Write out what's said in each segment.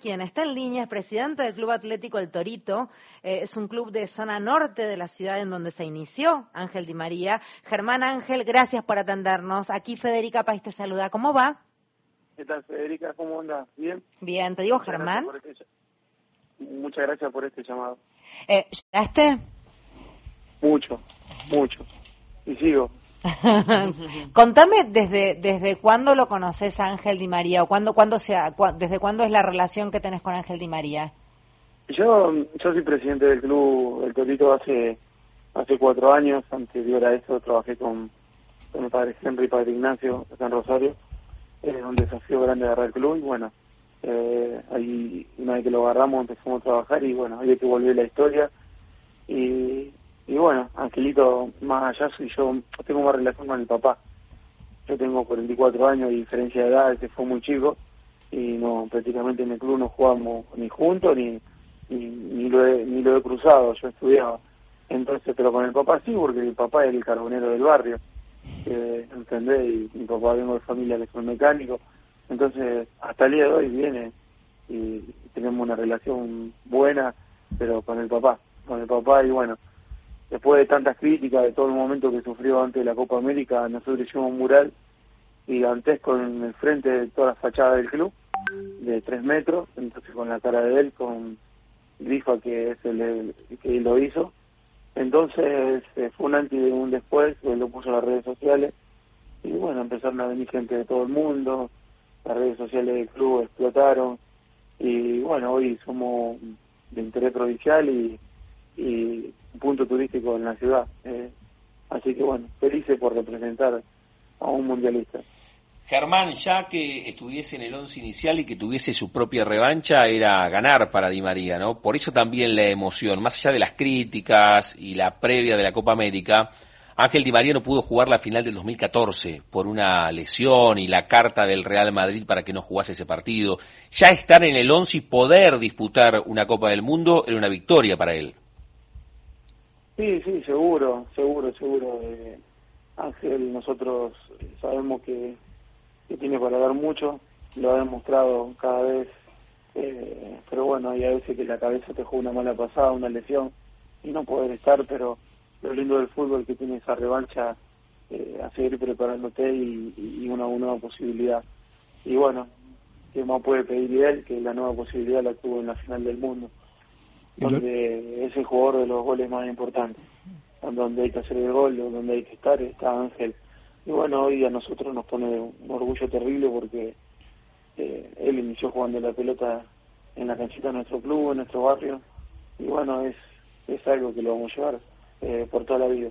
quien está en línea es presidente del Club Atlético El Torito. Eh, es un club de zona norte de la ciudad en donde se inició Ángel Di María. Germán Ángel, gracias por atendernos. Aquí Federica País te saluda. ¿Cómo va? ¿Qué tal, Federica? ¿Cómo andas? ¿Bien? Bien, te digo Germán. Este muchas gracias por este llamado. Eh, ¿Llegaste? Mucho, mucho. Y sigo. Contame desde desde cuándo lo conoces a Ángel Di María o cuándo cuándo sea desde cuándo es la relación que tenés con Ángel Di María. Yo yo soy presidente del club El Torito hace hace cuatro años. Anterior a eso trabajé con, con mi padre Henry y padre Ignacio San Rosario. Es un desafío grande agarrar el club y bueno, eh, ahí una vez que lo agarramos empezamos a trabajar y bueno, hay que volver la historia y y bueno, Angelito, más allá soy yo, tengo más relación con el papá. Yo tengo 44 años de diferencia de edad, ese fue muy chico, y no prácticamente en el club no jugamos ni juntos ni, ni, lo, he, ni lo he cruzado, yo estudiaba. Entonces, pero con el papá sí, porque el papá es el carbonero del barrio, eh. Y mi papá vengo de familia que son mecánicos, entonces hasta el día de hoy viene y tenemos una relación buena, pero con el papá, con el papá y bueno, después de tantas críticas, de todo el momento que sufrió antes de la Copa América, nosotros hicimos un mural gigantesco en el frente de toda la fachada del club, de tres metros, entonces con la cara de él, con Grifa, que es el, que lo hizo. Entonces eh, fue un antes y un después, él lo puso en las redes sociales, y bueno, empezaron a venir gente de todo el mundo, las redes sociales del club explotaron, y bueno, hoy somos de interés provincial y, y punto turístico en la ciudad. Eh, así que bueno, felices por representar a un mundialista. Germán, ya que estuviese en el once inicial y que tuviese su propia revancha, era ganar para Di María, ¿no? Por eso también la emoción, más allá de las críticas y la previa de la Copa América, Ángel Di María no pudo jugar la final del 2014 por una lesión y la carta del Real Madrid para que no jugase ese partido. Ya estar en el once y poder disputar una Copa del Mundo era una victoria para él. Sí, sí, seguro, seguro, seguro. Eh, Ángel, nosotros sabemos que, tiene para dar mucho, lo ha demostrado cada vez, eh, pero bueno, hay a veces que la cabeza te juega una mala pasada, una lesión, y no poder estar, pero lo lindo del fútbol que tiene esa revancha eh, a seguir preparándote y, y una, nueva posibilidad. Y bueno, ¿qué más puede pedir él? Que la nueva posibilidad la tuvo en la final del mundo donde es el jugador de los goles más importantes, donde hay que hacer el gol, donde hay que estar, está Ángel. Y bueno, hoy a nosotros nos pone un orgullo terrible porque eh, él inició jugando la pelota en la canchita de nuestro club, en nuestro barrio, y bueno, es, es algo que lo vamos a llevar eh, por toda la vida.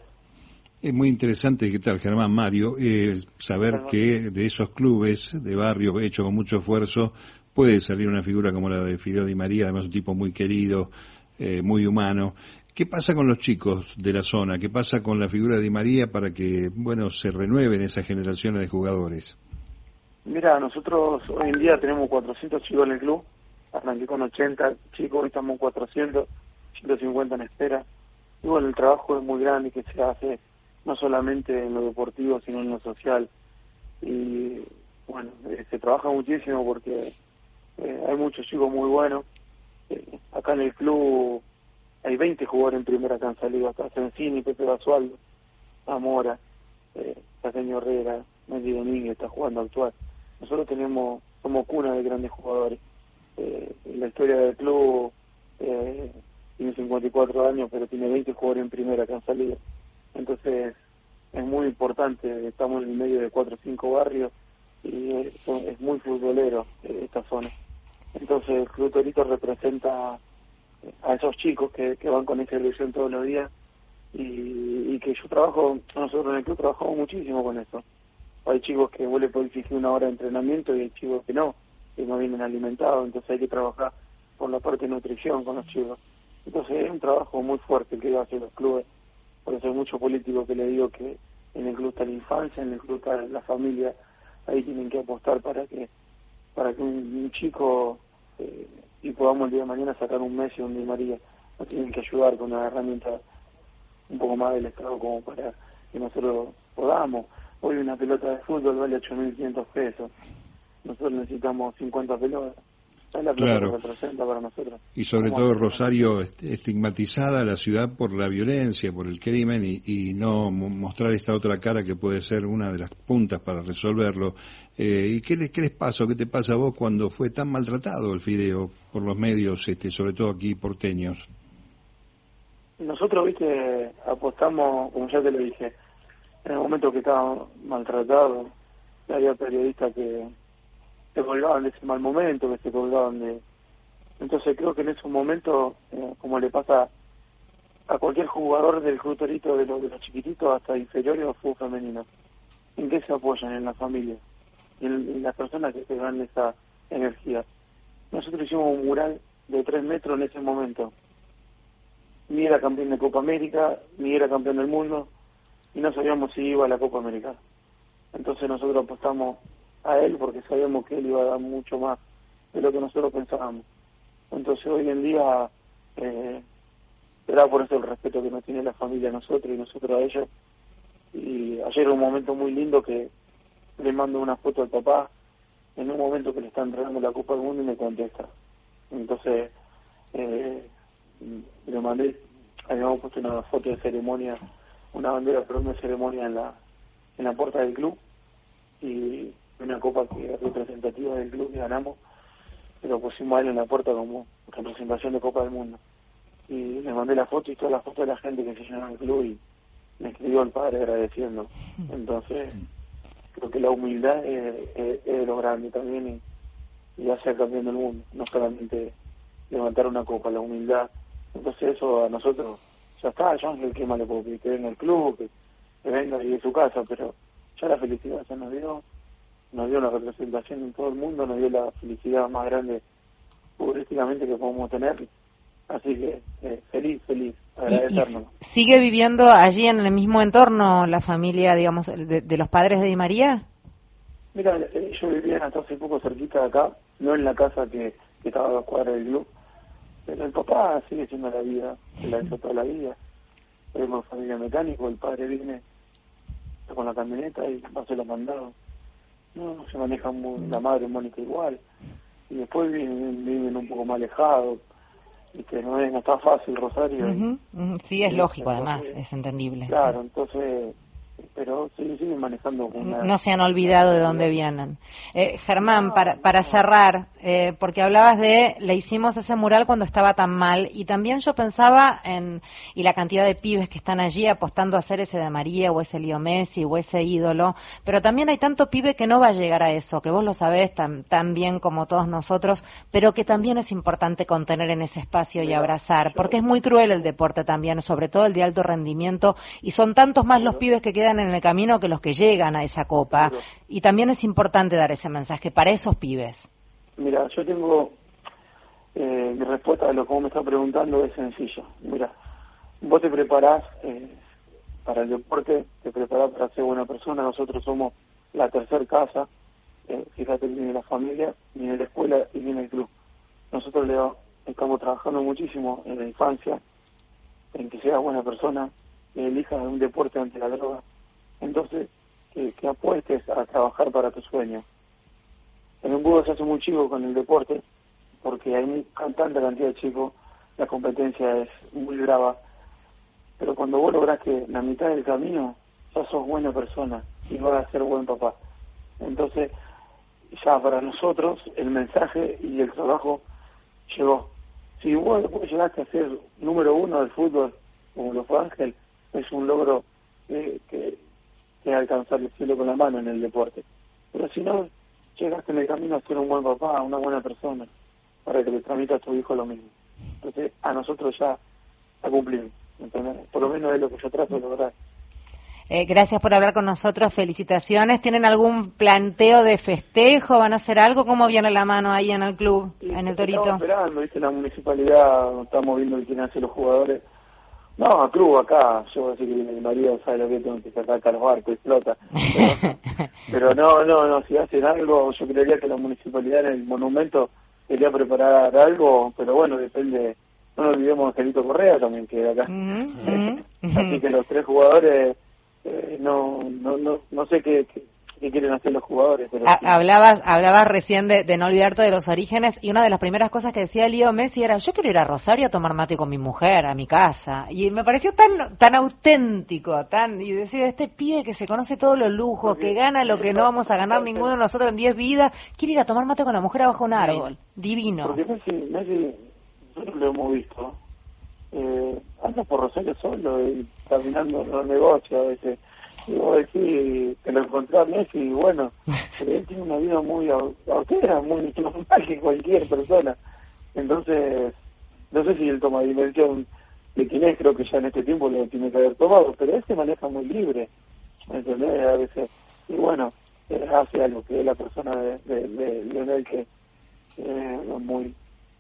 Es muy interesante, ¿qué tal, Germán Mario? Eh, saber que de esos clubes de barrio hecho con mucho esfuerzo puede salir una figura como la de Fideo Di María, además un tipo muy querido, eh, muy humano. ¿Qué pasa con los chicos de la zona? ¿Qué pasa con la figura de Di María para que, bueno, se renueven esas generaciones de jugadores? Mira, nosotros hoy en día tenemos 400 chicos en el club, arranqué con 80 chicos, hoy estamos en 400, 150 en espera. Y bueno, el trabajo es muy grande que se hace no solamente en lo deportivo, sino en lo social. Y bueno, eh, se trabaja muchísimo porque eh, hay muchos chicos muy buenos. Eh, acá en el club hay 20 jugadores en primera que han salido acá, Sencini, Pepe Basualdo, Zamora, eh, Caseño Herrera, Mendy Domínguez está jugando actual. Nosotros tenemos, somos cuna de grandes jugadores. Eh, la historia del club tiene 54 años, pero tiene 20 jugadores en primera que han salido. Entonces, es muy importante, estamos en el medio de cuatro o cinco barrios y es muy futbolero esta zona. Entonces el Club Torito representa a esos chicos que, van con esa ilusión todos los días y, y, que yo trabajo, nosotros en el club trabajamos muchísimo con eso. Hay chicos que vuelven por exigir una hora de entrenamiento y hay chicos que no, que no vienen alimentados, entonces hay que trabajar por la parte de nutrición con los chicos. Entonces es un trabajo muy fuerte que hacen los clubes, por eso hay mucho político que le digo que en el club está la infancia, en el club está la familia, ahí tienen que apostar para que para que un, chico eh, y podamos el día de mañana sacar un Messi o un Di María. Nos tienen que ayudar con una herramienta un poco más del Estado como para que nosotros podamos. Hoy una pelota de fútbol vale 8.500 pesos. Nosotros necesitamos 50 pelotas. Claro. para nosotros. Y sobre todo Rosario estigmatizada la ciudad por la violencia, por el crimen y, no mostrar esta otra cara que puede ser una de las puntas para resolverlo. Eh, ¿Y qué, qué les pasa o qué te pasa a vos cuando fue tan maltratado el fideo por los medios, este, sobre todo aquí porteños? Nosotros, viste, apostamos, como ya te lo dije, en el momento que estaba maltratado, había periodistas que se colgaban de ese mal momento, que se colgaban de... Entonces creo que en esos momentos, eh, como le pasa a cualquier jugador del Club Torito, de, los, de los chiquititos hasta inferiores o fútbol femenino, ¿en qué se apoyan? En la familia, en, las personas que se dan esa energía. Nosotros hicimos un mural de tres metros en ese momento. Ni era campeón de Copa América, ni era campeón del mundo, y no sabíamos si iba a la Copa América. Entonces nosotros apostamos a él porque sabíamos que él iba a dar mucho más de lo que nosotros pensábamos. Entonces hoy en día eh, por eso el respeto que nos tiene la familia a nosotros y nosotros a ellos. Y ayer un momento muy lindo que le mando una foto al papá en un momento que le está entregando la Copa del Mundo y me contesta. Entonces eh, le mandé, habíamos puesto una foto de ceremonia, una bandera, pero una ceremonia en la, en la puerta del club y copa que es representativa del club que ganamos, pero pusimos a él en la puerta como representación de Copa del Mundo. Y le mandé la foto y toda la foto de la gente que se llenó el club y me escribió el padre agradeciendo. Entonces, creo que la humildad es, lo grande también y, y hacer campeón del mundo, no solamente levantar una copa, la humildad. Entonces eso a nosotros ya está, yo no sé qué más le puedo pedir, que venga el club, que, que venga y de su casa, pero ya la felicidad se nos dio nos dio la representación en todo el mundo, nos dio la felicidad más grande futbolísticamente que podemos tener. Así que eh, feliz, feliz, agradecernos. ¿Sigue viviendo allí en el mismo entorno la familia, digamos, de, los padres de Di María? Mira, eh, yo vivía hasta hace poco cerquita de acá, no en la casa que, estaba a la cuadra del club, pero el papá sigue siendo la vida, se la hecho toda la vida. Tenemos familia mecánico, el padre viene con la camioneta y va a ser los mandados no, se maneja muy, la madre Mónica igual, y después viven, viven un poco más alejados, y que no, es, no está fácil Rosario. Sí, es lógico además, es entendible. Claro, entonces pero siguen manejando No se han olvidado de dónde vienen. Eh, Germán, para, para cerrar, eh, porque hablabas de, le hicimos ese mural cuando estaba tan mal, y también yo pensaba en, y la cantidad de pibes que están allí apostando a hacer ese de María, o ese Leo Messi, o ese ídolo, pero también hay tanto pibe que no va a llegar a eso, que vos lo sabés tan, tan bien como todos nosotros, pero que también es importante contener en ese espacio y abrazar, porque es muy cruel el deporte también, sobre todo el de alto rendimiento, y son tantos más los pibes que quedan en el camino que los que llegan a esa copa. Y también es importante dar ese mensaje para esos pibes. Mira, yo tengo eh, mi respuesta a lo que vos me estás preguntando es sencillo. Mira, vos te preparás eh, para el deporte, te preparás para ser buena persona. Nosotros somos la tercer casa. Eh, fíjate, viene la familia, viene la escuela y viene el club. Nosotros le estamos trabajando muchísimo en la infancia, en que sea buena persona, elija un deporte ante la droga, entonces que, apuestes a trabajar para tu sueño. En un budo se hace muy chico con el deporte, porque hay tanta cantidad de chicos, la competencia es muy brava, pero cuando vos lográs que la mitad del camino ya sos buena persona y vas a ser buen papá. Entonces, ya para nosotros el mensaje y el trabajo llegó. Si vos llegaste a ser número uno del fútbol, como lo fue Ángel, es un logro que, es alcanzar el cielo con la mano en el deporte. Pero si no, llegaste en el camino a ser un buen papá, una buena persona, para que le transmita a tu hijo lo mismo. Entonces, a nosotros ya a cumplir. Por lo menos es lo que yo trato de lograr. Eh, gracias por hablar con nosotros, felicitaciones. ¿Tienen algún planteo de festejo? ¿Van a hacer algo? ¿Cómo viene la mano ahí en el club, en el Torito? Estamos esperando, ¿viste? La municipalidad, estamos viendo quién hace los jugadores no, a club acá, yo voy a decir que mi marido sabe lo que tengo que sacar acá los barcos, explota. Pero, no, no, no, si hacen algo, yo creería que la municipalidad en el monumento quería preparar algo, pero bueno, depende, no nos olvidemos de Angelito Correa también que acá. Así que los tres jugadores, eh, no, no, no, no sé qué, qué quieren hacer los jugadores. Pero hablabas, hablabas recién de, no olvidarte de los orígenes y una de las primeras cosas que decía Leo Messi era yo quiero ir a Rosario a tomar mate con mi mujer, a mi casa. Y me pareció tan tan auténtico, tan y decía, este pibe que se conoce todos los lujos, que gana lo que no vamos a ganar ninguno de nosotros en 10 vidas, quiere ir a tomar mate con la mujer abajo un árbol. Divino. Porque Messi, Messi, nosotros lo hemos visto. Eh, anda por Rosario solo y caminando los negocios a veces y vos decís, te lo encontré a Messi y bueno, él tiene una vida muy austera, muy normal que cualquier persona. Entonces, no sé si él toma dimensión de quién es, creo que ya en este tiempo lo tiene que haber tomado, pero él se maneja muy libre, ¿entendés? A veces, y bueno, eh, hace algo que es la persona de, de, Lionel que eh, muy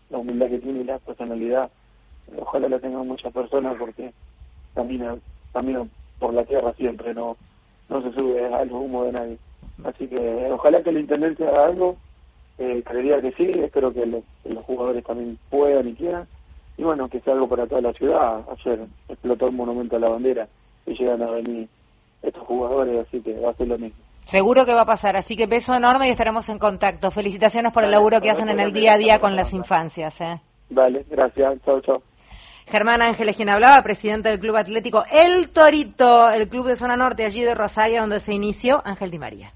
la humildad que tiene y la personalidad ojalá la tengan muchas personas porque camina camina por la tierra siempre, no no se sube al humo de nadie. Así que ojalá que el intendente haga algo, eh, creería que sí, espero que, los jugadores también puedan y quieran, y bueno, que sea algo para toda la ciudad, ayer explotó el monumento a la bandera y llegan a venir estos jugadores, así que va a ser lo mismo. Seguro que va a pasar, así que beso enorme y estaremos en contacto. Felicitaciones por el laburo que hacen en el día a día con las infancias. ¿eh? Vale, gracias, chao, chao. Germán Ángeles, quien hablaba, presidente del Club Atlético El Torito, el club de zona norte allí de Rosario, donde se inició Ángel Di María.